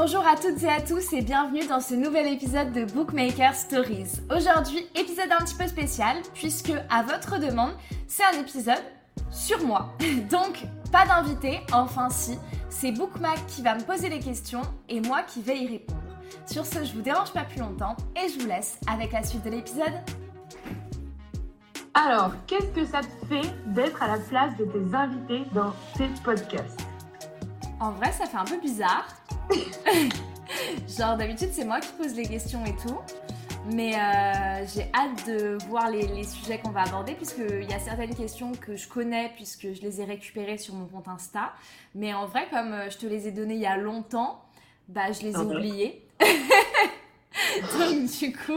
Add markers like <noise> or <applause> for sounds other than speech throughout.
Bonjour à toutes et à tous et bienvenue dans ce nouvel épisode de Bookmaker Stories. Aujourd'hui, épisode un petit peu spécial puisque à votre demande, c'est un épisode sur moi. <laughs> Donc, pas d'invité, enfin si, c'est Bookmac qui va me poser les questions et moi qui vais y répondre. Sur ce, je vous dérange pas plus longtemps et je vous laisse avec la suite de l'épisode. Alors, qu'est-ce que ça te fait d'être à la place de tes invités dans tes podcasts? En vrai, ça fait un peu bizarre. <laughs> Genre, d'habitude, c'est moi qui pose les questions et tout. Mais euh, j'ai hâte de voir les, les sujets qu'on va aborder, puisqu'il y a certaines questions que je connais, puisque je les ai récupérées sur mon compte Insta. Mais en vrai, comme euh, je te les ai données il y a longtemps, bah, je les ai Ah oubliées. <laughs> Donc, du coup,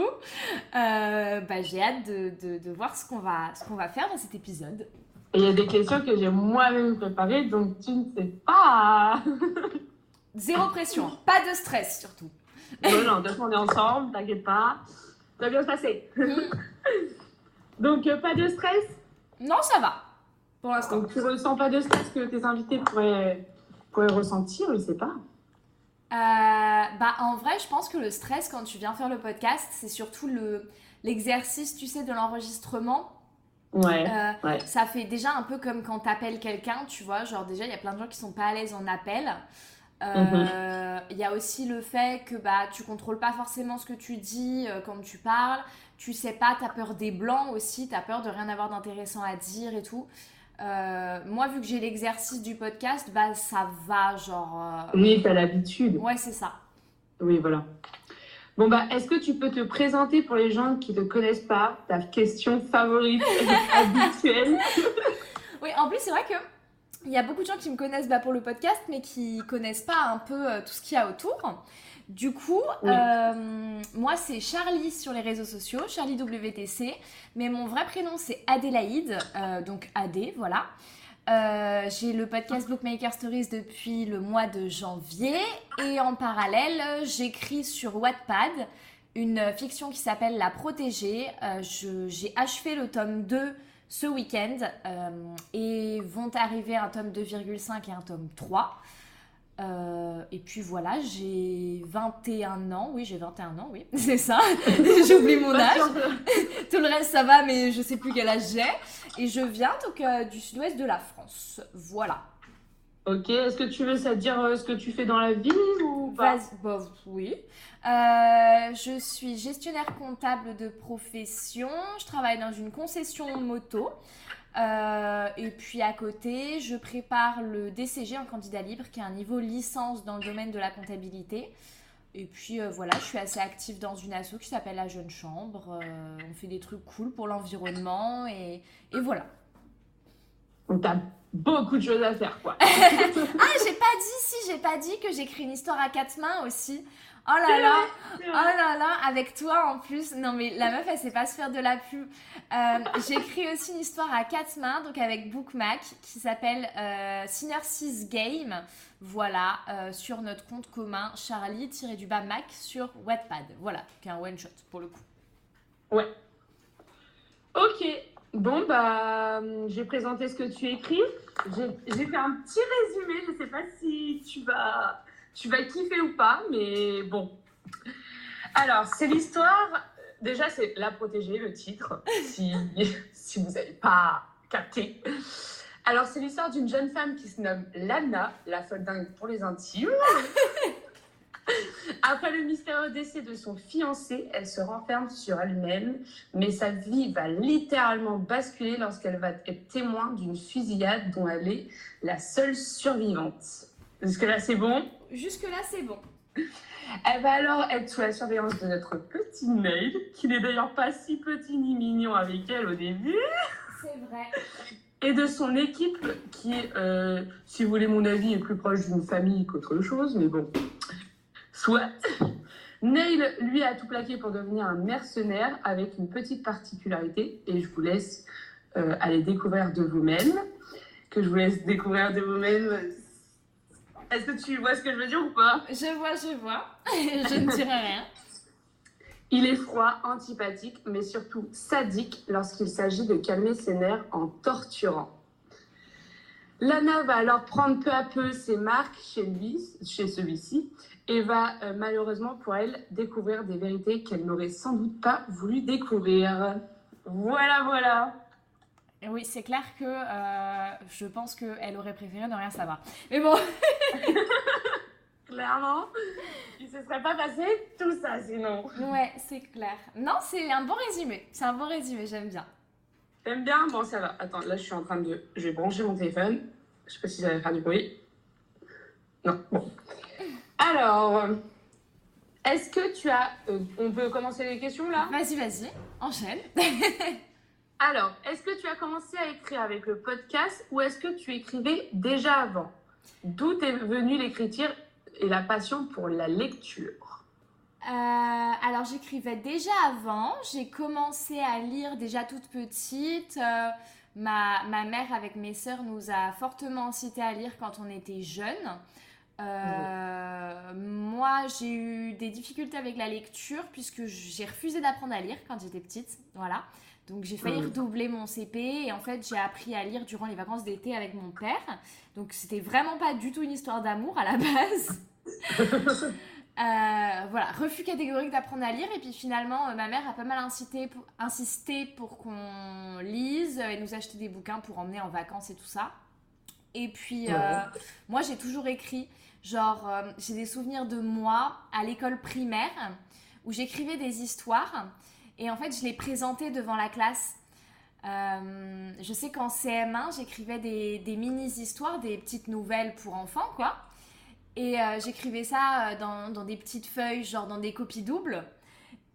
euh, bah, j'ai hâte de, de- de voir ce qu'on va, ce qu'on va faire dans cet épisode. Il y a des questions que j'ai moi-même préparées, donc tu ne sais pas. <laughs> Zéro pression, pas de stress surtout. non, non, de toute façon, on est ensemble, t'inquiète pas. Ça va bien se passer. donc, euh, pas de stress? Non, ça va, pour l'instant. Donc, tu ressens pas de stress que tes invités pourraient, pourraient ressentir, je sais pas. Euh, bah, en vrai, je pense que le stress quand tu viens faire le podcast, c'est surtout le l'exercice, tu sais, de l'enregistrement. Ouais, Euh, ouais. Ça fait déjà un peu comme quand t'appelles quelqu'un, tu vois. Genre, déjà, il y a plein de gens qui sont pas à l'aise en appel. Euh, Il y a aussi le fait que bah, tu contrôles pas forcément ce que tu dis euh, quand tu parles. Tu sais pas, t'as peur des blancs aussi, t'as peur de rien avoir d'intéressant à dire et tout. Euh, moi, vu que j'ai l'exercice du podcast, bah ça va, genre. Oui, t'as l'habitude. Ouais, c'est ça. Oui, voilà. Bon, bah, est-ce que tu peux te présenter pour les gens qui ne te connaissent pas, ta question favorite <laughs> habituelle? Oui, en plus, c'est vrai que il y a beaucoup de gens qui me connaissent bah, pour le podcast, mais qui connaissent pas un peu euh, tout ce qu'il y a autour. Du coup, Oui. euh, moi, c'est Charlie sur les réseaux sociaux, Charlie WTC, mais mon vrai prénom, c'est Adélaïde, euh, donc Adé, voilà. J'ai le podcast Bookmaker Stories depuis le mois de janvier et en parallèle, j'écris sur Wattpad une fiction qui s'appelle La Protégée. J'ai achevé le tome 2 ce week-end euh, et vont arriver un tome 2,5 et un tome 3. Euh, et puis voilà, j'ai 21 ans. Oui, j'ai 21 ans, oui, <laughs> c'est ça. <laughs> J'oublie mon âge. <laughs> Tout le reste, ça va, mais je sais plus quel âge j'ai. Et je viens donc euh, du sud-ouest de la France. Voilà. Ok, est-ce que tu veux ça dire euh, ce que tu fais dans la vie ou pas? Bah, oui. Euh, je suis gestionnaire comptable de profession. Je travaille dans une concession moto. Euh, et puis à côté, je prépare le DCG en candidat libre, qui est un niveau licence dans le domaine de la comptabilité. Et puis voilà, je suis assez active dans une asso qui s'appelle la Jeune Chambre. On fait des trucs cool pour l'environnement et, et voilà. T'as beaucoup de choses à faire, quoi. <laughs> Ah, j'ai pas dit, si, j'ai pas dit que j'écris une histoire à quatre mains aussi. Oh là là, oh là là, avec toi en plus. Non mais la meuf, elle sait pas se faire de la pub. Euh, J'écris aussi une histoire à quatre mains, donc avec Bookmac, qui s'appelle euh, Game. Voilà, euh, sur notre compte commun, Charlie-du-bas Mac sur Wattpad. Voilà, qui est un one shot pour le coup. Ok, bon, bah, euh, j'ai présenté ce que tu écris. J'ai fait un petit résumé, je sais pas si tu vas, tu vas kiffer ou pas, mais bon. Alors, c'est l'histoire. Déjà, c'est La Protégée, le titre, si, <laughs> si vous n'avez pas capté. Alors, c'est l'histoire d'une jeune femme qui se nomme Lana, la folle dingue pour les intimes. <laughs> Après le mystérieux décès de son fiancé, elle se renferme sur elle-même, mais sa vie va littéralement basculer lorsqu'elle va être témoin d'une fusillade dont elle est la seule survivante. Est-ce que là c'est bon? Jusque-là, c'est bon. Elle va alors être sous la surveillance de notre petit mail, qui n'est d'ailleurs pas si petit ni mignon avec elle au début, C'est vrai. et de son équipe qui, euh, si vous voulez mon avis, est plus proche d'une famille qu'autre chose, mais bon, soit. <laughs> Neil, lui, a tout plaqué pour devenir un mercenaire avec une petite particularité, et je vous laisse euh, aller découvrir de vous-même, que je vous laisse découvrir de vous-même. Est-ce que tu vois ce que je veux dire ou pas? Je vois, je vois. <laughs> je ne dirai rien. Il est froid, antipathique, mais surtout sadique lorsqu'il s'agit de calmer ses nerfs en torturant. Lana va alors prendre peu à peu ses marques chez lui, chez celui-ci, et va euh, malheureusement pour elle découvrir des vérités qu'elle n'aurait sans doute pas voulu découvrir. Voilà, voilà. Oui, c'est clair que euh, je pense qu'elle aurait préféré ne rien savoir. Mais bon. <laughs> Clairement, il se serait pas passé tout ça sinon. Ouais, c'est clair. Non, c'est un bon résumé. C'est un bon résumé, j'aime bien. T'aimes bien? Bon, ça va. Attends, là, je suis en train de. Je vais brancher mon téléphone. Je sais pas si ça va faire du bruit. Non, bon. Alors, est-ce que tu as. euh, on peut commencer les questions là? Vas-y, vas-y, enchaîne. <laughs> Alors, est-ce que tu as commencé à écrire avec le podcast ou est-ce que tu écrivais déjà avant? D'où est venue l'écriture et la passion pour la lecture? Euh, alors j'écrivais déjà avant, j'ai commencé à lire déjà toute petite. Euh, ma, ma mère avec mes sœurs nous a fortement incité à lire quand on était jeunes. Euh, Moi j'ai eu des difficultés avec la lecture puisque j'ai refusé d'apprendre à lire quand j'étais petite. Voilà. Donc j'ai failli redoubler mon CP et en fait j'ai appris à lire durant les vacances d'été avec mon père. Donc c'était vraiment pas du tout une histoire d'amour à la base. <laughs> Euh, voilà, refus catégorique d'apprendre à lire. Et puis finalement, euh, ma mère a pas mal incité pour, insisté pour qu'on lise et nous acheter des bouquins pour emmener en vacances et tout ça. Et puis, euh, Ouais. moi, j'ai toujours écrit. Genre, euh, j'ai des souvenirs de moi à l'école primaire où j'écrivais des histoires et en fait, je les présentais devant la classe. Euh, je sais qu'en CM1, j'écrivais des, des mini-histoires, des petites nouvelles pour enfants, quoi. Et euh, j'écrivais ça dans, dans des petites feuilles, genre dans des copies doubles.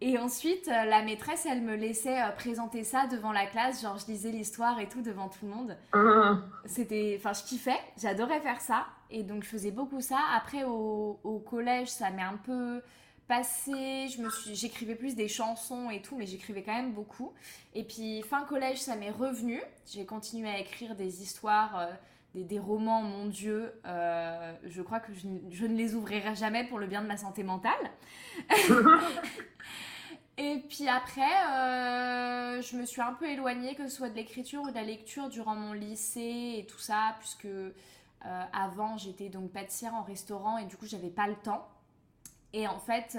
Et ensuite, euh, la maîtresse, elle me laissait euh, présenter ça devant la classe, genre je lisais l'histoire et tout devant tout le monde. Hum, C'était, enfin, je kiffais, j'adorais faire ça, et donc je faisais beaucoup ça. Après, au, au collège, ça m'est un peu passé. Je me suis, j'écrivais plus des chansons et tout, mais j'écrivais quand même beaucoup. Et puis fin collège, ça m'est revenu. J'ai continué à écrire des histoires, euh, des, des romans. Mon Dieu, euh, je crois que je, ne les ouvrirai jamais pour le bien de ma santé mentale. <laughs> Et puis après, euh, je me suis un peu éloignée, que ce soit de l'écriture ou de la lecture durant mon lycée et tout ça, puisque euh, avant j'étais donc pâtissière en restaurant et du coup j'avais pas le temps. Et en fait,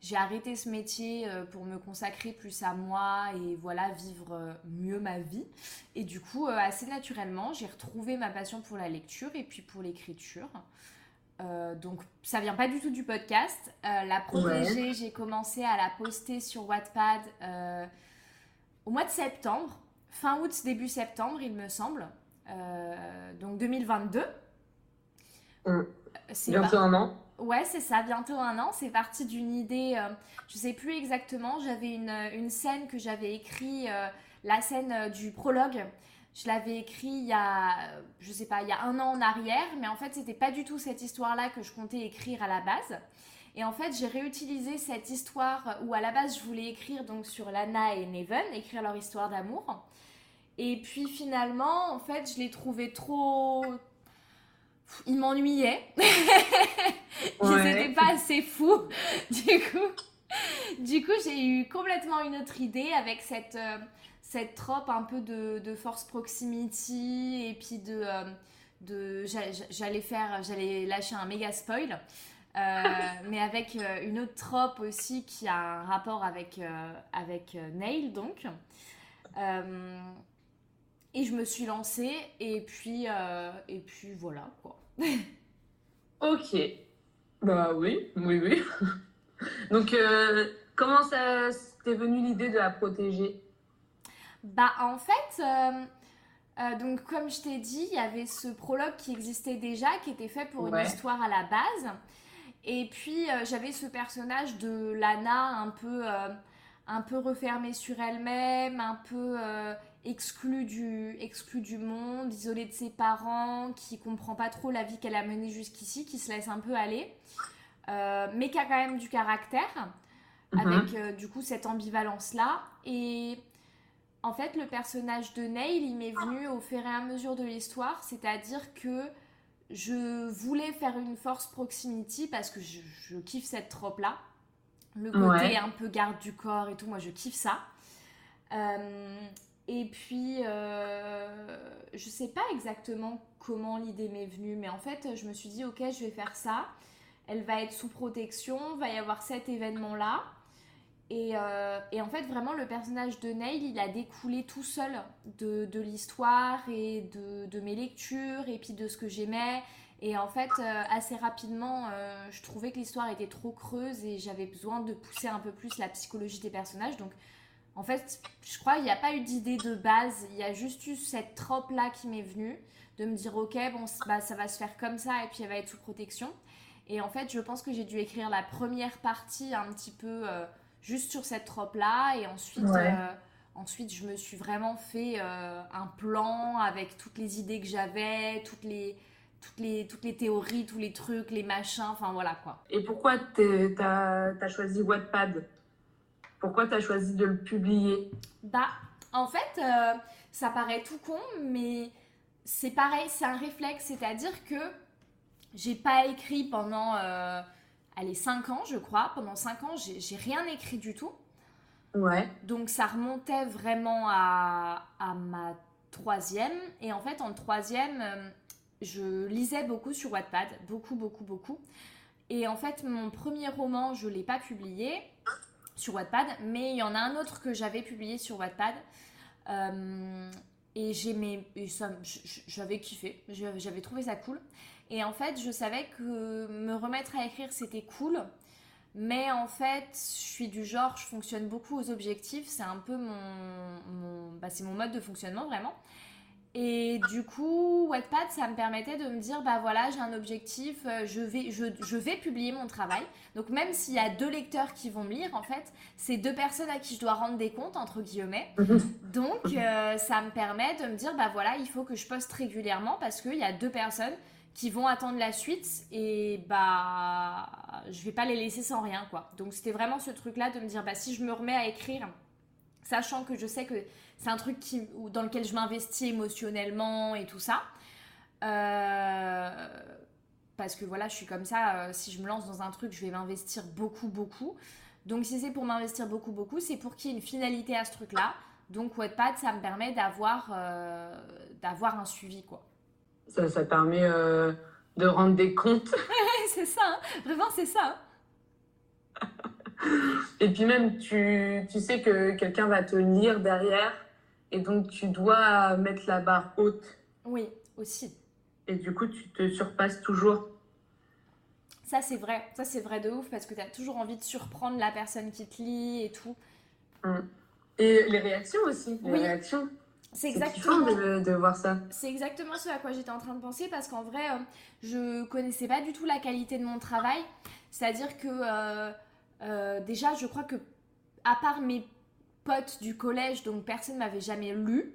j'ai arrêté ce métier euh, pour me consacrer plus à moi et voilà, vivre euh, mieux ma vie. Et du coup, euh, assez naturellement, j'ai retrouvé ma passion pour la lecture et puis pour l'écriture. Euh, donc ça vient pas du tout du podcast. Euh, la protéger, j'ai commencé à la poster sur Wattpad euh, au mois de septembre, fin août, début septembre, il me semble. Donc 2022. Mm. C'est Bientôt un an. Ouais, c'est ça, bientôt un an. C'est parti d'une idée, euh, je sais plus exactement. J'avais une, une scène que j'avais écrit, euh, la scène euh, du prologue. Je l'avais écrit il y a, euh, je sais pas, il y a un an en arrière, mais en fait, c'était pas du tout cette histoire-là que je comptais écrire à la base. Et en fait, j'ai réutilisé cette histoire où à la base, je voulais écrire donc sur Lana et Neven, écrire leur histoire d'amour. Et puis finalement, en fait, je l'ai trouvé trop. Ils m'ennuyaient. <laughs> Ils Ouais. n'étaient pas assez fous. <laughs> Du coup, du coup j'ai eu complètement une autre idée avec cette, euh, cette trope un peu de, de force proximity et puis de. euh, de j'a- j'a- j'allais faire j'allais lâcher un méga spoil euh, <laughs> mais avec une autre trope aussi qui a un rapport avec avec Nail donc et je me suis lancée et puis euh, et puis voilà quoi <laughs> Ok. Bah oui, oui, oui. <laughs> Donc, euh, comment ça t'est venu l'idée de la protéger? Bah en fait, euh, euh, donc comme je t'ai dit, il y avait ce prologue qui existait déjà, qui était fait pour Ouais. une histoire à la base. Et puis j'avais ce personnage de Lana un peu, un peu refermée sur elle-même, un peu exclue du, exclue du monde, isolée de ses parents, qui comprend pas trop la vie qu'elle a menée jusqu'ici, qui se laisse un peu aller, euh, mais qui a quand même du caractère Mhm. avec euh, du coup cette ambivalence là et en fait le personnage de Neil il m'est venu au fur et à mesure de l'histoire c'est à dire que je voulais faire une force proximity parce que je, je kiffe cette trope là le côté Ouais. un peu garde du corps et tout moi je kiffe ça Euh, Et puis, euh, je sais pas exactement comment l'idée m'est venue, mais en fait, je me suis dit, ok, je vais faire ça. Elle va être sous protection, va y avoir cet événement-là. Et, euh, en fait, vraiment, le personnage de Neil, il a découlé tout seul de, l'histoire et de, de, mes lectures et puis de ce que j'aimais. Et en fait, euh, assez rapidement, euh, je trouvais que l'histoire était trop creuse et j'avais besoin de pousser un peu plus la psychologie des personnages. Donc, en fait, je crois qu'il n'y a pas eu d'idée de base. Il y a juste eu cette trope-là qui m'est venue de me dire, ok, bon, bah, ça va se faire comme ça et puis elle va être sous protection. Et en fait, je pense que j'ai dû écrire la première partie un petit peu euh, juste sur cette trope-là. Et ensuite, Ouais. euh, ensuite, je me suis vraiment fait euh, un plan avec toutes les idées que j'avais, toutes les, toutes, les, toutes les théories, tous les trucs, les machins. Enfin, voilà quoi. Et pourquoi t'as as choisi Wattpad? Pourquoi t'as choisi de le publier? Bah, en fait, euh, ça paraît tout con, mais c'est pareil, c'est un réflexe. C'est-à-dire que j'ai pas écrit pendant, euh, allez, 5 ans, je crois. Pendant 5 ans, j'ai rien écrit du tout. Ouais. Donc ça remontait vraiment à, à ma troisième. Et en fait, en troisième, euh, je lisais beaucoup sur Wattpad. Beaucoup, beaucoup, beaucoup. Et en fait, mon premier roman, je ne l'ai pas publié sur Wattpad. Mais il y en a un autre que j'avais publié sur Wattpad. Euh, et j'aimais, j'avais kiffé, J'avais j'avais trouvé ça cool. Et en fait, je savais que me remettre à écrire, c'était cool. Mais en fait, je suis du genre, je fonctionne beaucoup aux objectifs. C'est un peu mon, mon, bah, c'est mon mode de fonctionnement vraiment. Et du coup, Wattpad, ça me permettait de me dire, bah voilà, j'ai un objectif, euh, je vais, je, je vais publier mon travail. Donc même s'il y a deux lecteurs qui vont me lire, en fait, c'est deux personnes à qui je dois rendre des comptes, entre guillemets. Donc euh, ça me permet de me dire, bah voilà, il faut que je poste régulièrement parce qu'il y a deux personnes qui vont attendre la suite et bah je vais pas les laisser sans rien quoi. Donc c'était vraiment ce truc là de me dire bah si je me remets à écrire sachant que je sais que c'est un truc qui, dans lequel je m'investis émotionnellement et tout ça. euh, parce que voilà, je suis comme ça, euh, si je me lance dans un truc, je vais m'investir beaucoup, beaucoup. Donc si c'est pour m'investir beaucoup, beaucoup, c'est pour qu'il y ait une finalité à ce truc-là. Donc Wattpad, ça me permet d'avoir euh, d'avoir un suivi, quoi. Ça, ça permet de rendre des comptes. <laughs> c'est ça, hein. vraiment c'est ça. hein. Et puis même, tu, tu sais que quelqu'un va te lire derrière. Et donc, tu dois mettre la barre haute. Oui, aussi. Et du coup, tu te surpasses toujours. Ça c'est vrai, ça c'est vrai de ouf parce que tu as toujours envie de surprendre la personne qui te lit et tout. Et les réactions aussi. Les Oui. réactions. C'est exactement, de, de voir ça. c'est exactement ce à quoi j'étais en train de penser parce qu'en vrai, euh, je connaissais pas du tout la qualité de mon travail. C'est-à-dire que euh, euh, déjà, je crois que à part mes potes du collège, donc personne m'avait jamais lu.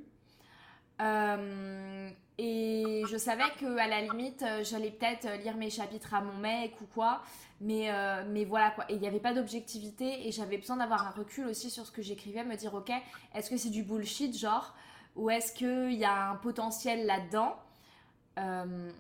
Euh, et je savais que à la limite, euh, j'allais peut-être lire mes chapitres à mon mec ou quoi. Mais, euh, mais voilà quoi. Et il n'y avait pas d'objectivité et j'avais besoin d'avoir un recul aussi sur ce que j'écrivais, me dire ok, est-ce que c'est du bullshit genre ou est-ce qu'il y a un potentiel là-dedans? Euh,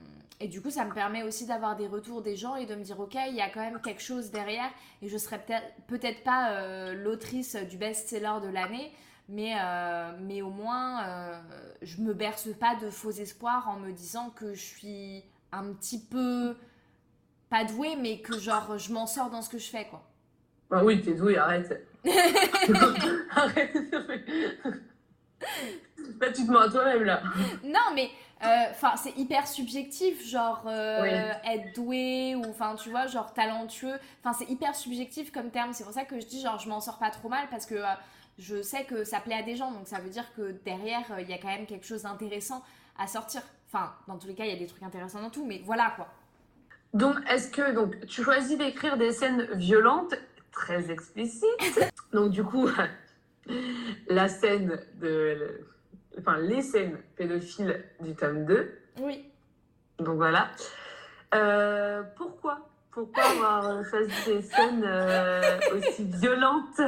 Et du coup, ça me permet aussi d'avoir des retours des gens et de me dire ok, il y a quand même quelque chose derrière et je serais peut-être peut-être pas euh, l'autrice du best-seller de l'année. Mais, euh, mais au moins, euh, je me berce pas de faux espoirs en me disant que je suis un petit peu pas douée, mais que genre je m'en sors dans ce que je fais quoi. Ah oui, t'es doué, arrête. <laughs> <laughs> arrête. Là, <laughs> tu te mens à toi-même, là. Non, mais enfin c'est hyper subjectif, genre euh, Oui. être doué ou enfin tu vois genre talentueux. Enfin c'est hyper subjectif comme terme. C'est pour ça que je dis genre je m'en sors pas trop mal parce que euh, je sais que ça plaît à des gens, donc ça veut dire que derrière euh, il y a quand même quelque chose d'intéressant à sortir. Enfin dans tous les cas il y a des trucs intéressants dans tout, mais voilà quoi. Donc, est-ce que donc, tu choisis d'écrire des scènes violentes, très explicites <laughs> Donc, du coup, <laughs> la scène de. Enfin, les scènes pédophiles du tome 2. Oui. Donc, voilà. Euh, pourquoi? Pourquoi avoir choisi des scènes euh, aussi violentes?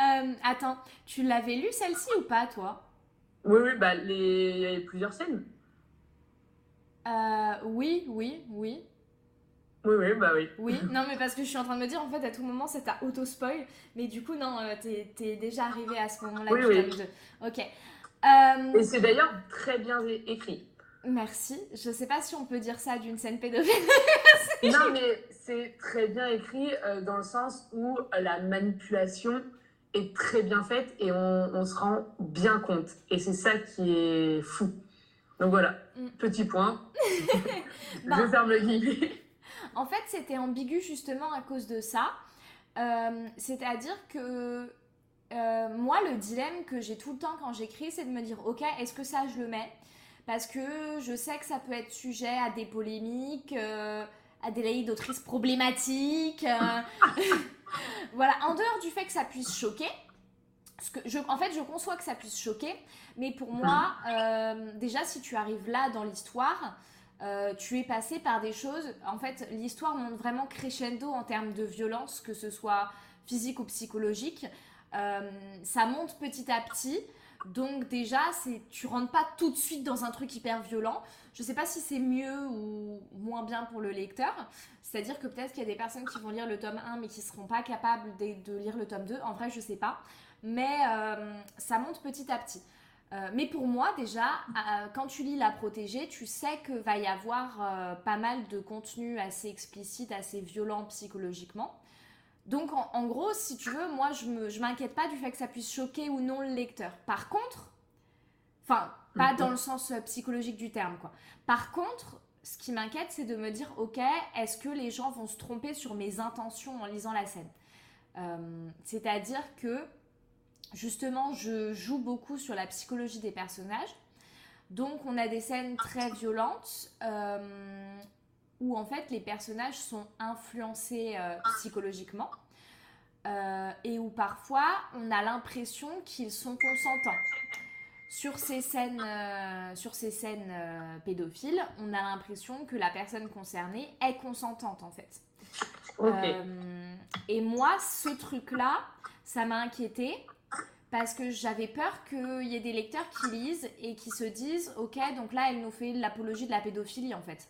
Euh, attends, tu l'avais lu celle-ci ou pas toi? Oui, oui, bah, les... il y a plusieurs scènes. Euh, Oui, oui, oui. Oui, oui, bah oui. Oui, non, mais parce que je suis en train de me dire, en fait, à tout moment, c'est ta auto-spoil. Mais du coup, non, euh, t'es es déjà arrivé à ce moment-là. Oui, oui. Ok. Euh, Et c'est d'ailleurs très bien écrit. Merci. Je sais pas si on peut dire ça d'une scène pédophile. <laughs> non, mais c'est très bien écrit euh, dans le sens où la manipulation est très bien faite et on, se rend bien compte. Et c'est ça qui est fou. Donc voilà, mm. petit point. <laughs> <laughs> Je ferme le guillemets. En fait, c'était ambigu justement à cause de ça. Euh, c'est-à-dire que euh, moi, le dilemme que j'ai tout le temps quand j'écris, c'est de me dire, ok, est-ce que ça, je le mets? Parce que je sais que ça peut être sujet à des polémiques, euh, à des laïcs d'autrices problématiques. <laughs> voilà, en dehors du fait que ça puisse choquer, que en fait, je conçois que ça puisse choquer, mais pour moi, déjà, si tu arrives là dans l'histoire, euh, tu es passé par des choses. En fait, l'histoire monte vraiment crescendo en termes de violence, que ce soit physique ou psychologique. Euh, ça monte petit à petit. Donc déjà, c'est tu rentres pas tout de suite dans un truc hyper violent. Je sais pas si c'est mieux ou moins bien pour le lecteur. C'est-à-dire que peut-être qu'il y a des personnes qui vont lire le tome 1 mais qui seront pas capables de, lire le tome 2. En vrai, je sais pas. Mais euh, ça monte petit à petit. Euh, mais pour moi, déjà, euh, quand tu lis La Protégée, tu sais que va y avoir euh, pas mal de contenu assez explicite, assez violent psychologiquement. Donc, en, gros, si tu veux, moi, je ne m'inquiète pas du fait que ça puisse choquer ou non le lecteur. Par contre, enfin, pas dans le sens psychologique du terme, quoi. Par contre, ce qui m'inquiète, c'est de me dire, ok, est-ce que les gens vont se tromper sur mes intentions en lisant la scène? C'est-à-dire que justement, je joue beaucoup sur la psychologie des personnages. Donc, on a des scènes très violentes euh, où en fait les personnages sont influencés euh, psychologiquement euh, et où parfois on a l'impression qu'ils sont consentants. Sur ces scènes, sur ces scènes pédophiles, on a l'impression que la personne concernée est consentante en fait. et moi, ce truc-là, ça m'a inquiété parce que j'avais peur qu'il y ait des lecteurs qui lisent et qui se disent ok donc là elle nous fait l'apologie de la pédophilie en fait.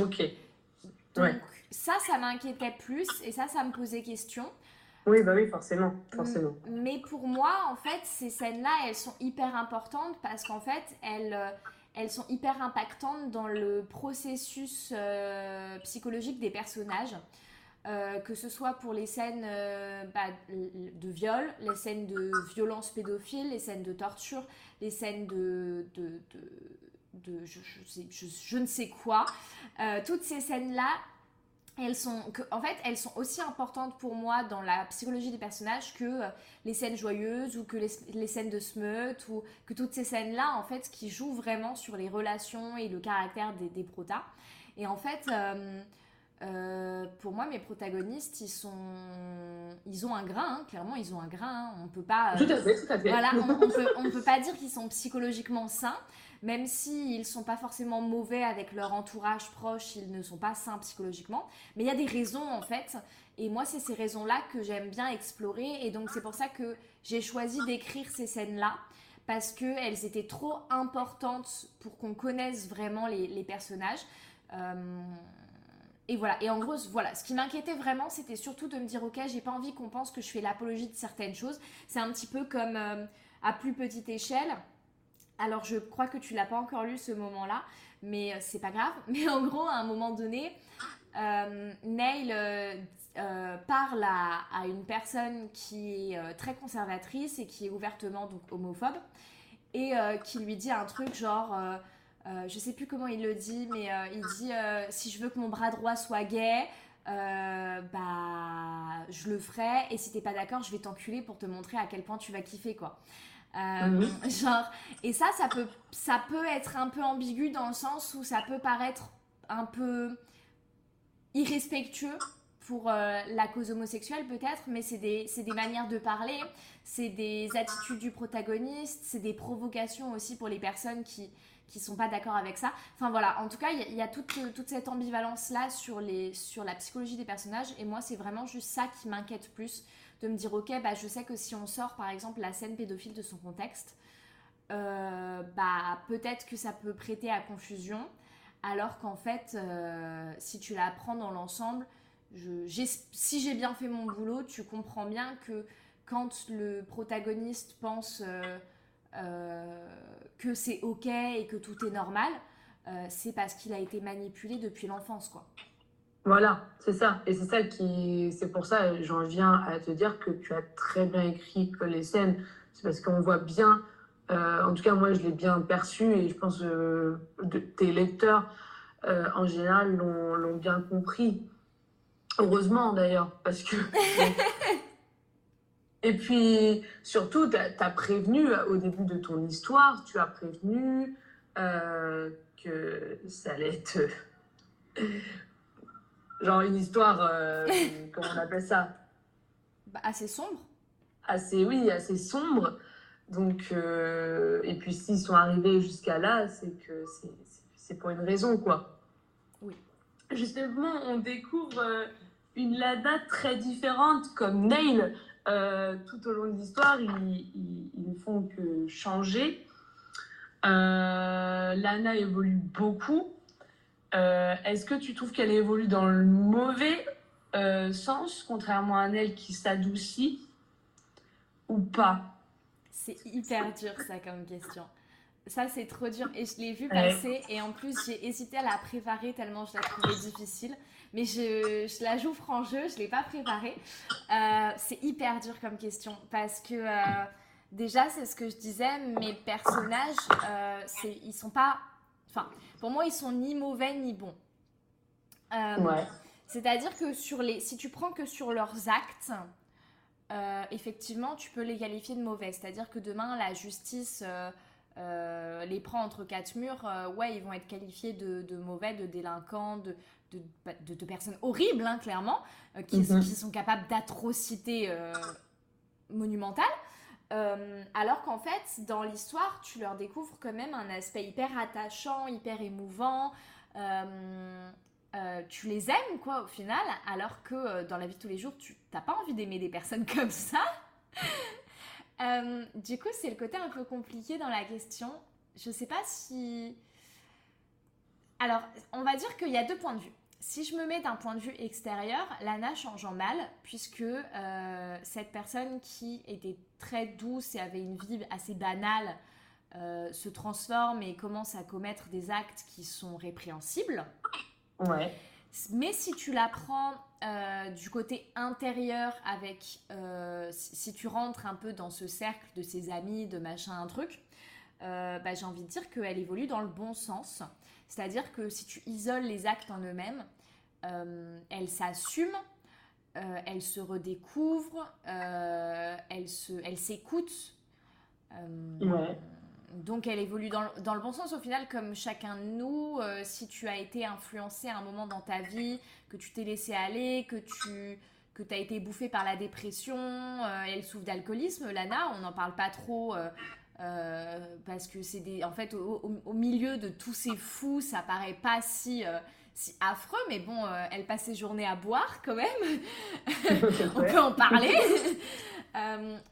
Ok. Donc ça ça m'inquiétait plus et ça ça me posait question. Oui bah oui forcément forcément. Mais pour moi en fait ces scènes là elles sont hyper importantes parce qu'en fait elles euh, elles sont hyper impactantes dans le processus euh, psychologique des personnages. Euh, que ce soit pour les scènes euh, bah, de viol, les scènes de violence pédophile, les scènes de torture, les scènes de, je, ne sais quoi. Euh, toutes ces scènes-là, elles sont, en fait, elles sont aussi importantes pour moi dans la psychologie des personnages que les scènes joyeuses ou que les, scènes de smut ou que toutes ces scènes-là, en fait, qui jouent vraiment sur les relations et le caractère des, des protas. Et en fait, euh, pour moi, mes protagonistes, ils sont, ils ont un grain, hein. clairement, ils ont un grain. Hein. on peut pas. Euh, tout à fait, tout à fait. Voilà, on, on, peut, on peut <laughs> pas dire qu'ils sont psychologiquement sains, même s'ils ne sont pas forcément mauvais avec leur entourage proche, ils ne sont pas sains psychologiquement. Mais il y a des raisons en fait, et moi, c'est ces raisons-là que j'aime bien explorer, et donc c'est pour ça que j'ai choisi d'écrire ces scènes-là parce qu'elles étaient trop importantes pour qu'on connaisse vraiment les, les personnages. Euh, et voilà, et en gros, voilà, ce qui m'inquiétait vraiment, c'était surtout de me dire, ok, j'ai pas envie qu'on pense que je fais l'apologie de certaines choses. C'est un petit peu comme euh, à plus petite échelle. Alors, je crois que tu l'as pas encore lu ce moment-là, mais euh, c'est pas grave. <laughs> Mais en gros, à un moment donné, euh, Neil parle à, une personne qui est très conservatrice et qui est ouvertement donc homophobe, et qui lui dit un truc genre euh, je sais plus comment il le dit, mais euh, il dit euh, si je veux que mon bras droit soit gay, bah je le ferai. Et si t'es pas d'accord, je vais t'enculer pour te montrer à quel point tu vas kiffer quoi. Mhm. <laughs> Genre et ça, ça peut ça peut être un peu ambigu dans le sens où ça peut paraître un peu irrespectueux pour la cause homosexuelle peut-être, mais c'est des, des, manières de parler, c'est des attitudes du protagoniste, c'est des provocations aussi pour les personnes qui, qui sont pas d'accord avec ça. Enfin voilà, en tout cas, il y, a, toute, toute cette ambivalence-là sur, sur la psychologie des personnages. Et moi, c'est vraiment juste ça qui m'inquiète plus. De me dire, ok, bah, je sais que si on sort par exemple la scène pédophile de son contexte, euh, bah, peut-être que ça peut prêter à confusion. alors qu'en fait, euh, si tu la prends dans l'ensemble, si j'ai bien fait mon boulot, tu comprends bien que quand le protagoniste pense que c'est ok et que tout est normal, c'est parce qu'il a été manipulé depuis l'enfance, quoi. Voilà, c'est ça. Et c'est ça qui. C'est pour ça, j'en viens à te dire que tu as très bien écrit les scènes. C'est parce qu'on voit bien. Euh, en tout cas, moi, je l'ai bien perçu et je pense que euh, tes lecteurs, euh, en général, l'ont bien compris. Heureusement, d'ailleurs, parce que. <laughs> et puis, surtout, tu as, prévenu au début de ton histoire, tu as prévenu que ça allait être Genre une histoire, euh, <laughs> comment on appelle ça? Bah, Assez sombre. Assez, oui, assez sombre. Donc, euh, et puis s'ils sont arrivés jusqu'à là, c'est que c'est pour une raison, quoi. Oui. Justement, on découvre euh, une Lada très différente, comme Nail. Tout au long de l'histoire, ils, ne font que changer. Lana évolue beaucoup. Euh, est-ce que tu trouves qu'elle évolue dans le mauvais euh, sens, contrairement à elle qui s'adoucit, ou pas? C'est hyper dur ça comme question. Ça, c'est trop dur. Et je l'ai vu passer. Et en plus, j'ai hésité à la préparer tellement je la trouvais difficile. Mais je, je la joue franc jeu, je ne l'ai pas préparée. Euh, c'est hyper dur comme question. Parce que déjà, c'est ce que je disais, mes personnages, ils ne sont pas Enfin, pour moi, ils sont ni mauvais ni bons. Euh, c'est-à-dire que sur les, si tu prends que sur leurs actes, euh, effectivement, tu peux les qualifier de mauvais. C'est-à-dire que demain, la justice euh, les prend entre quatre murs. ouais, ils vont être qualifiés de, mauvais, de délinquants, de, de, personnes horribles, hein, clairement, qui, mhm. qui, sont capables d'atrocités monumentales. Euh, alors qu'en fait, dans l'histoire, tu leur découvres quand même un aspect hyper attachant, hyper émouvant. Euh, euh, tu les aimes, quoi, au final, alors que dans la vie de tous les jours, tu n'as pas envie d'aimer des personnes <laughs> comme ça. Du coup, c'est le côté un peu compliqué dans la question. Je sais pas si. Alors, on va dire qu'il y a deux points de vue. Si je me mets d'un point de vue extérieur, Lana change en mal, puisque euh, cette personne qui était très douce et avait une vie assez banale euh, se transforme et commence à commettre des actes qui sont répréhensibles. Ouais. Mais si tu la prends euh, du côté intérieur avec, si, tu rentres un peu dans ce cercle de ses amis, de machin, un truc, bah, j'ai envie de dire qu'elle évolue dans le bon sens. C'est-à-dire que si tu isoles les actes en eux-mêmes, euh, elle s'assume, euh, elle se redécouvre, euh, elle s'écoute. Ouais. Donc elle évolue dans, dans, le bon sens au final, comme chacun de nous. si tu as été influencé à un moment dans ta vie, que tu t'es laissé aller, que tu que as été bouffé par la dépression, elle souffre d'alcoolisme, Lana, on n'en parle pas trop euh, parce que c'est des en fait au, milieu de tous ces fous ça paraît pas si euh, si affreux mais bon euh, elle passe ses journées à boire quand même <laughs> <laughs> on peut en parler <laughs>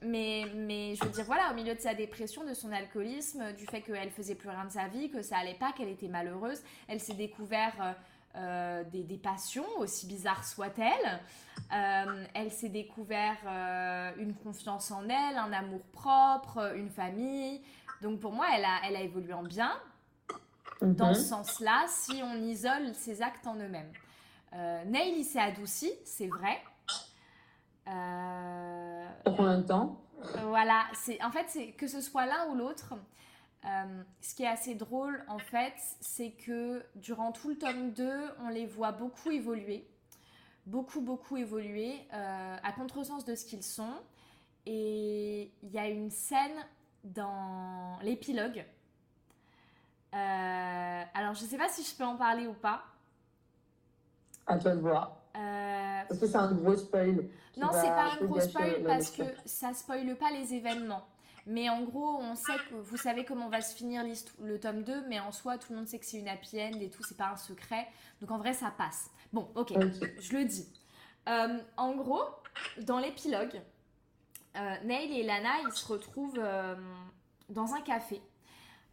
mais mais je veux dire voilà au milieu de sa dépression de son alcoolisme du fait qu'elle faisait plus rien de sa vie que ça allait pas qu'elle était malheureuse elle s'est découvert euh, des, passions, aussi bizarres soient-elles. Euh, elle s'est découvert euh, une confiance en elle, un amour propre, une famille. Donc pour moi, elle a, elle a évolué en bien. Dans mhm. ce sens-là, si on isole ses actes en eux-mêmes. Neil, il s'est adouci, c'est vrai. Pour combien de temps Voilà, c'est en fait, c'est que ce soit l'un ou l'autre. Euh, ce qui est assez drôle en fait, c'est que durant tout le tome 2, on les voit beaucoup évoluer, beaucoup beaucoup évoluer, euh, à contresens de ce qu'ils sont. Et il y a une scène dans l'épilogue. Euh, alors je sais pas si je peux en parler ou pas. À toi de voir. Est-ce que c'est un gros spoil Non, c'est pas un gros spoil parce que ça spoile pas les événements. Mais en gros, on sait que vous savez comment va se finir le tome 2, mais en soi, tout le monde sait que c'est une happy end et tout, c'est pas un secret. Donc en vrai, ça passe. Bon, ok, je le dis. Euh, en gros, dans l'épilogue, euh, Neil et Lana, ils se retrouvent euh, dans un café.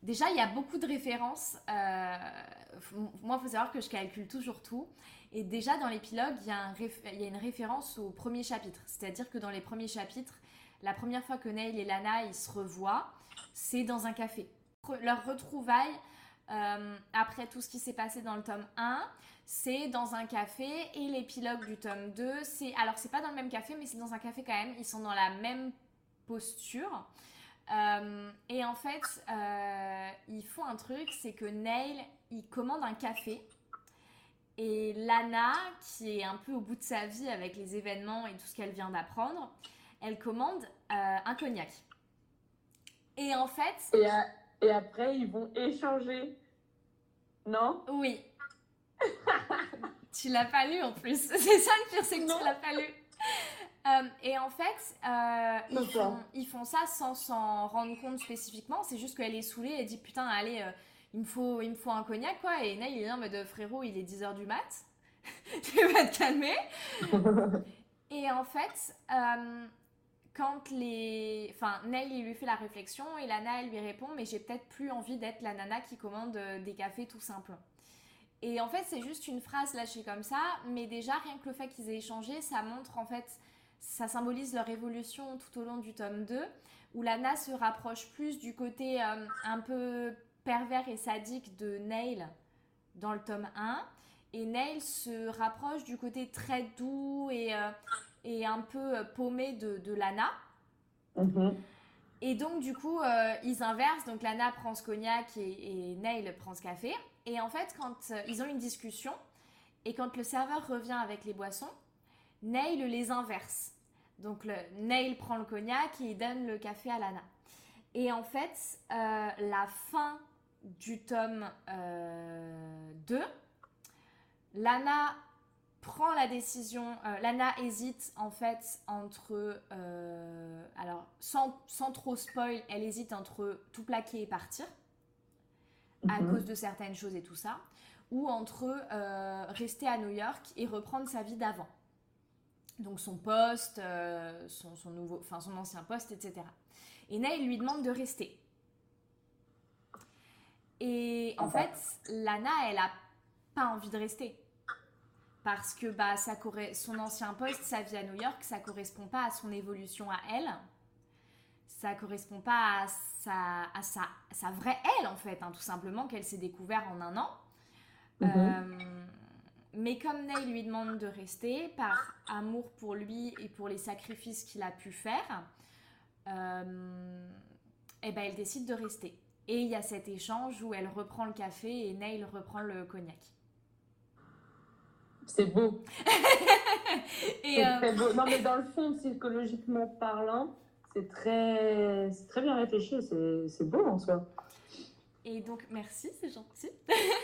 Déjà, il y a beaucoup de références. Moi, il faut savoir que je calcule toujours tout. Et déjà, dans l'épilogue, il, y a une référence au premier chapitre. C'est-à-dire que dans les premiers chapitres, la première fois que Neil et Lana ils se revoient, c'est dans un café. Leur retrouvaille, euh, après tout ce qui s'est passé dans le tome 1, c'est dans un café. Et l'épilogue du tome 2, c'est. Alors, c'est pas dans le même café, mais c'est dans un café quand même. Ils sont dans la même posture. Euh, et en fait, euh, il faut un truc, c'est que Neil, il commande un café. Et Lana, qui est un peu au bout de sa vie avec les événements et tout ce qu'elle vient d'apprendre, elle commande euh, un cognac. Et en fait... Et, et, après, ils vont échanger. Non? Oui. tu l'as pas lu en plus. <laughs> C'est ça le pire, c'est que tu l'as pas lu. Euh, et en fait, euh, ils, font, ça sans s'en rendre compte spécifiquement. C'est juste qu'elle est saoulée. Elle dit Putain, allez, il, me faut, il me faut un cognac, quoi. Et Neil, il est en mode Frérot, il est 10h du mat. <laughs> tu vas te calmer. <laughs> et en fait, quand les. Enfin, Neil, il lui fait la réflexion. Et Lana, elle lui répond Mais j'ai peut-être plus envie d'être la nana qui commande des cafés tout simples. Et en fait, c'est juste une phrase lâchée comme ça, mais déjà, rien que le fait qu'ils aient échangé, ça montre en fait ça symbolise leur évolution tout au long du tome 2, où Lana se rapproche plus du côté euh, un peu pervers et sadique de Neil dans le tome 1, et Neil se rapproche du côté très doux et, euh, et un peu euh, paumé de, Lana. Mm-hmm. Et donc, du coup, ils inversent. Donc, Lana prend ce cognac et, et, Neil prend ce café. Et en fait, quand ils ont une discussion, et quand le serveur revient avec les boissons, Neil les inverse. Donc le, Neil prend le cognac et il donne le café à Lana. Et en fait, euh, la fin du tome 2, euh, Lana prend la décision, euh, Lana hésite en fait entre, alors sans, sans, trop spoil, elle hésite entre tout plaquer et partir, à mhm. cause de certaines choses et tout ça, ou entre rester à New York et reprendre sa vie d'avant donc son poste, euh, son, nouveau, enfin son ancien poste, etc. Et Neil lui demande de rester. Et en fait, Lana, elle a pas envie de rester. Parce que bah, ça son ancien poste, sa vie à New York, ça correspond pas à son évolution à elle. Ça correspond pas à sa, à sa, sa vraie elle, en fait, hein, tout simplement, qu'elle s'est découverte en un an. Mm-hmm. Euh, mais comme Neil lui demande de rester, par amour pour lui et pour les sacrifices qu'il a pu faire, euh, eh ben elle décide de rester. Et il y a cet échange où elle reprend le café et Neil reprend le cognac. C'est beau. <laughs> et euh, très beau. Non, mais dans le fond, psychologiquement parlant, c'est très, très bien réfléchi. C'est beau en soi. Et donc, merci, c'est gentil.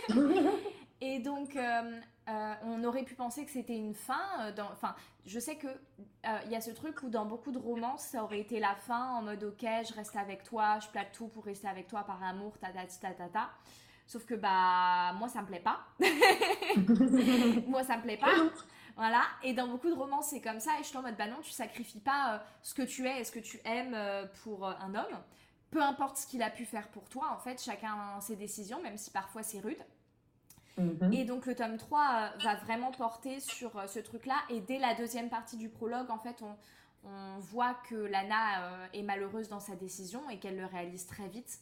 <laughs> et donc, euh, euh, on aurait pu penser que c'était une fin. Euh, dans, enfin, je sais que il y a ce truc où dans beaucoup de romances, ça aurait été la fin en mode ok, je reste avec toi, je plaque tout pour rester avec toi par amour, ta ta ta ta ta. Sauf que bah moi ça me plaît pas. <laughs> moi ça me plaît pas. Voilà. Et dans beaucoup de romances c'est comme ça. Et je suis en mode bah non, tu sacrifies pas ce que tu es et ce que tu aimes pour un homme peu importe ce qu'il a pu faire pour toi, en fait, chacun a ses décisions, même si parfois c'est rude. Mhm. Et donc le tome 3 euh, va vraiment porter sur euh, ce truc-là. Et dès la deuxième partie du prologue, en fait, on, voit que Lana euh, est malheureuse dans sa décision et qu'elle le réalise très vite.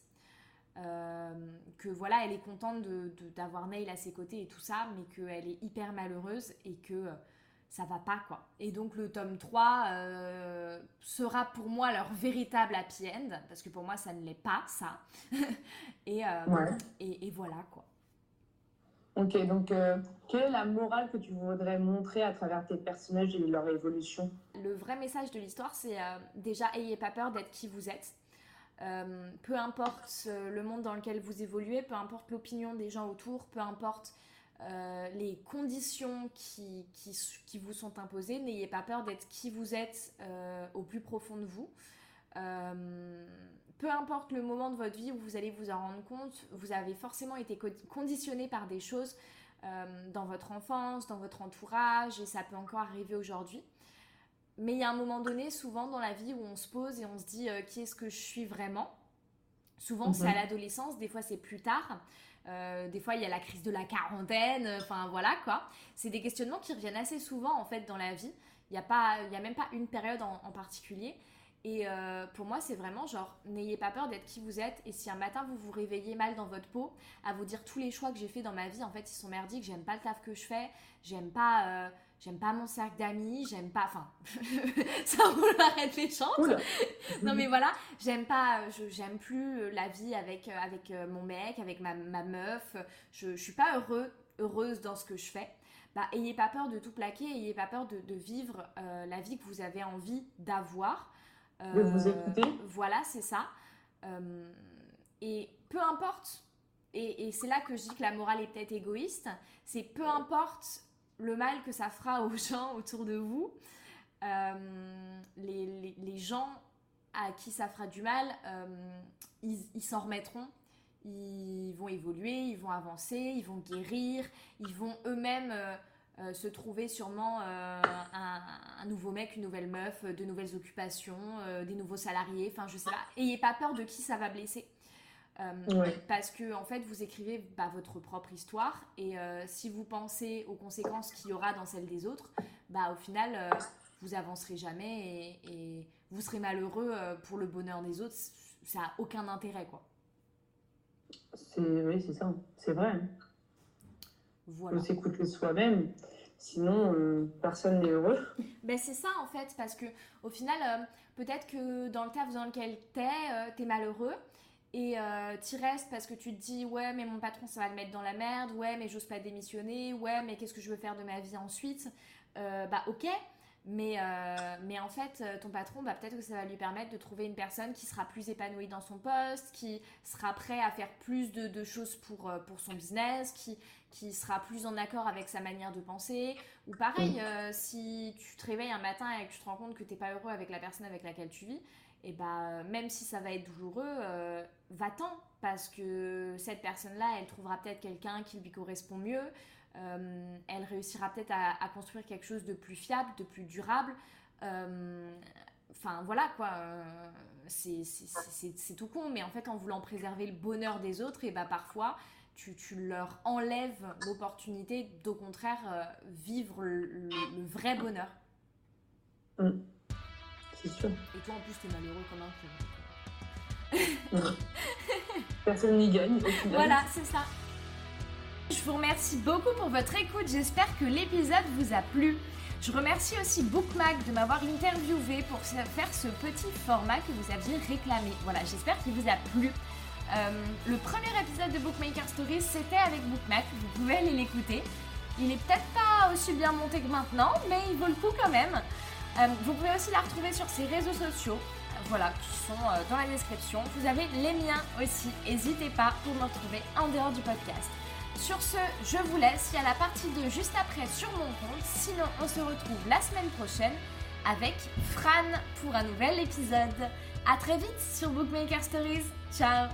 que voilà, elle est contente d'avoir de, Neil à ses côtés et tout ça, mais qu'elle est hyper malheureuse et que ça va pas quoi. Et donc le tome 3 euh, sera pour moi leur véritable happy end, parce que pour moi ça ne l'est pas ça. <laughs> et, et, et, voilà quoi. Ok, donc euh, quelle est la morale que tu voudrais montrer à travers tes personnages et leur évolution? Le vrai message de l'histoire c'est déjà ayez pas peur d'être qui vous êtes. peu importe le monde dans lequel vous évoluez, peu importe l'opinion des gens autour, peu importe euh, les conditions qui, qui, vous sont imposées. N'ayez pas peur d'être qui vous êtes euh, au plus profond de vous. Euh, peu importe le moment de votre vie où vous allez vous en rendre compte, vous avez forcément été conditionné par des choses dans votre enfance, dans votre entourage, et ça peut encore arriver aujourd'hui. Mais il y a un moment donné, souvent dans la vie, où on se pose et on se dit qui est-ce que je suis vraiment? Souvent, c'est à mhm. l'adolescence, des fois, c'est plus tard. Euh, des fois, il y a la crise de la quarantaine, enfin voilà quoi. C'est des questionnements qui reviennent assez souvent en fait dans la vie. Il n'y a, pas, a même pas une période en, particulier. Et euh, pour moi, c'est vraiment genre, n'ayez pas peur d'être qui vous êtes. Et si un matin vous vous réveillez mal dans votre peau, à vous dire tous les choix que j'ai fait dans ma vie, en fait, ils sont merdiques. J'aime pas le taf que je fais. J'aime pas, euh, j'aime pas mon cercle d'amis. J'aime pas, enfin, <laughs> ça roule arrête les chantes. <laughs> non mais voilà, j'aime pas, j'aime plus la vie avec avec mon mec, avec ma, ma meuf. Je, je suis pas heureux, heureuse dans ce que je fais bah, ayez pas peur de tout plaquer, ayez pas peur de, vivre euh, la vie que vous avez envie d'avoir. De vous euh, écouter. Voilà, c'est ça. Euh, et peu importe, et, c'est là que je dis que la morale est peut-être égoïste, c'est peu importe le mal que ça fera aux gens autour de vous, les, les, gens à qui ça fera du mal, ils s'en remettront ils vont évoluer, ils vont avancer, ils vont guérir, ils vont eux-mêmes euh, euh, se trouver sûrement euh, un, nouveau mec, une nouvelle meuf, de nouvelles occupations, des nouveaux salariés, enfin je sais pas. Ayez pas peur de qui ça va blesser. Parce que en fait, vous écrivez bah, votre propre histoire et si vous pensez aux conséquences qu'il y aura dans celle des autres, bah au final, vous avancerez jamais et, et, vous serez malheureux pour le bonheur des autres. Ça a aucun intérêt, quoi. Oui, c'est ça, c'est vrai. Voilà. faut s'écouter soi-même, sinon euh, personne n'est heureux. <laughs> Ben, c'est ça en fait, parce que au final, euh, peut-être que dans le taf dans lequel t'es, euh, t'es malheureux. Et tu restes parce que tu te dis ouais mais mon patron ça va le mettre dans la merde, ouais mais j'ose pas démissionner, ouais mais qu'est-ce que je veux faire de ma vie ensuite? Bah ok, mais, euh, mais en fait, euh, ton patron, bah, peut-être que ça va lui permettre de trouver une personne qui sera plus épanouie dans son poste, qui sera prêt à faire plus de, de choses pour, euh, pour son business, qui, qui sera plus en accord avec sa manière de penser. Ou pareil, si tu te réveilles un matin et que tu te rends compte que tu n'es pas heureux avec la personne avec laquelle tu vis, et bah, même si ça va être douloureux, va-t'en, parce que cette personne-là, elle trouvera peut-être quelqu'un qui lui correspond mieux. Euh, elle réussira peut-être à, construire quelque chose de plus fiable, de plus durable. Euh, enfin voilà quoi, euh, c'est tout con, mais en fait en voulant préserver le bonheur des autres, et bah parfois tu, leur enlèves l'opportunité d'au contraire vivre le, vrai bonheur. Mm. C'est sûr. Et toi en plus t'es malheureux comme un con. <laughs> Personne n'y gagne. Voilà, c'est ça. Je vous remercie beaucoup pour votre écoute, j'espère que l'épisode vous a plu. Je remercie aussi Bookmac de m'avoir interviewé pour faire ce petit format que vous aviez réclamé. Voilà, j'espère qu'il vous a plu. Euh, le premier épisode de Bookmaker Stories, c'était avec Bookmac, vous pouvez aller l'écouter. Il est peut-être pas aussi bien monté que maintenant, mais il vaut le coup quand même. Euh, vous pouvez aussi la retrouver sur ses réseaux sociaux, voilà, qui sont euh, dans la description. Vous avez les miens aussi, n'hésitez pas pour me retrouver en dehors du podcast. Sur ce, je vous laisse. Il y a la partie 2 juste après sur mon compte. Sinon, on se retrouve la semaine prochaine avec Fran pour un nouvel épisode. A très vite sur Bookmaker Stories. Ciao